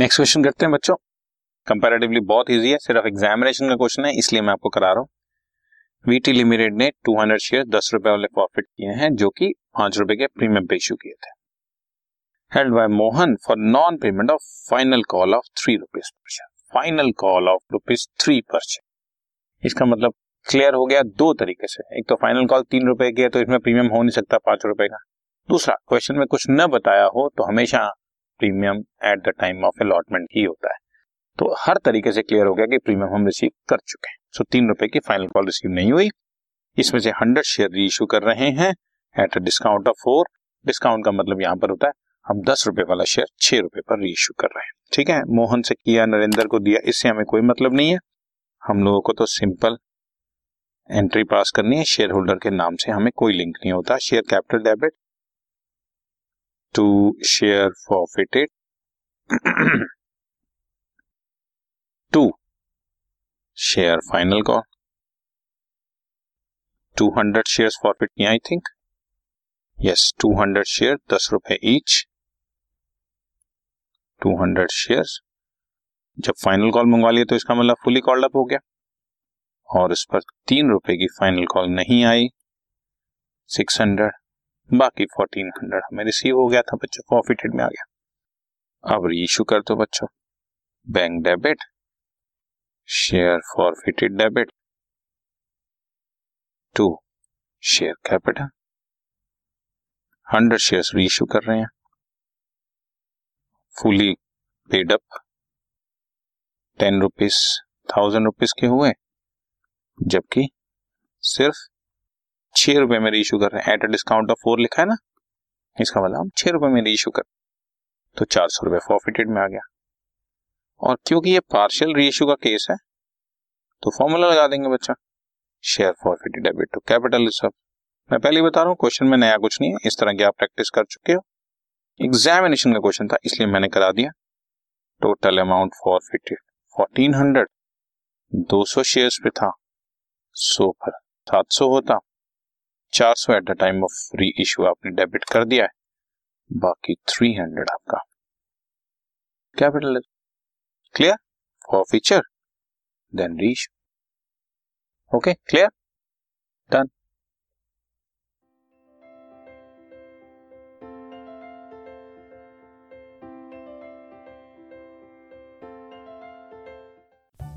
Next question करते हैं बच्चों। कंपैरेटिवली बहुत इजी है, सिर्फ़ एग्जामिनेशन का क्वेश्चन है, इसलिए मैं आपको करा रहा हूँ। वीटी लिमिटेड ने 200 शेयर दस रुपए वाले प्रॉफिट किए हैं, जो कि पाँच रुपए के प्रीमियम पे इशू किए थे। Held by Mohan for non payment of final call of three rupees per share final call of rupees three per share इसका मतलब क्लियर हो गया दो तरीके से। एक तो फाइनल कॉल तीन रुपए की है तो इसमें प्रीमियम हो नहीं सकता पाँच रुपए का। दूसरा क्वेश्चन में कुछ न बताया हो तो हमेशा premium at the time of allotment ही होता है। तो हर तरीके से क्लियर हो गया कि प्रीमियम हम रिसीव कर चुके हैं। सो तीन रुपए की फाइनल कॉल रिसीव नहीं हुई। इसमें से हंड्रेड शेयर री इशू कर रहे हैं at a discount of four discount का मतलब यहाँ पर होता है, हम दस रुपए वाला शेयर छह रुपए पर री इशू कर रहे हैं। ठीक है? मोहन से किया, नरेंद्र को दिया, इससे हमें कोई मतलब नहीं है। हम लोगों को तो सिंपल एंट्री पास करनी है। शेयर होल्डर के नाम से हमें कोई लिंक नहीं होता। Share capital debit to share forfeited to share final call two hundred share forfeit किया I think yes two hundred share दस रुपए ईच टू हंड्रेड शेयर जब फाइनल कॉल मंगवा लिया तो इसका मतलब फुली कॉल्ड अप हो गया। और इस पर तीन रुपए की फाइनल कॉल नहीं आई। सिक्स हंड्रेड बाकी फोर्टीन हंड्रेड हमें रिसीव हो गया था बच्चों प्रॉफिटेड में आ गया। अब रीइशू कर दो बच्चों। Bank debit share forfeited debit to share capital hundred share reissue कर रहे हैं। Fully paid up ten rupees thousand rupees के हुए, जबकि सिर्फ़ छह रुपए में रीइशू कर रहे हैं। At a discount of four लिखा है ना? इसका मतलब हम छह रुपए में रीइशू कर तो चार सौ रुपए फॉरफिटेड में आ गया। और क्योंकि ये पार्शियल रीइशू का केस है तो फॉर्मूला लगा देंगे बच्चा। Share forfeited debit to capital reserve मैं पहले बता रहा हूँ क्वेश्चन में नया कुछ नहीं है। इस तरह की आप प्रैक्टिस कर चुके हो। एग्जामिनेशन का क्वेश्चन था, इसलिए मैंने करा दिया। Total amount forfeited fourteen hundred दो सौ शेयर पे था। सो पर सात सौ होता। चार सौ at the time of reissue आपने डेबिट कर दिया है। बाकी थ्री हंड्रेड आपका। Capital clear for feature then re okay clear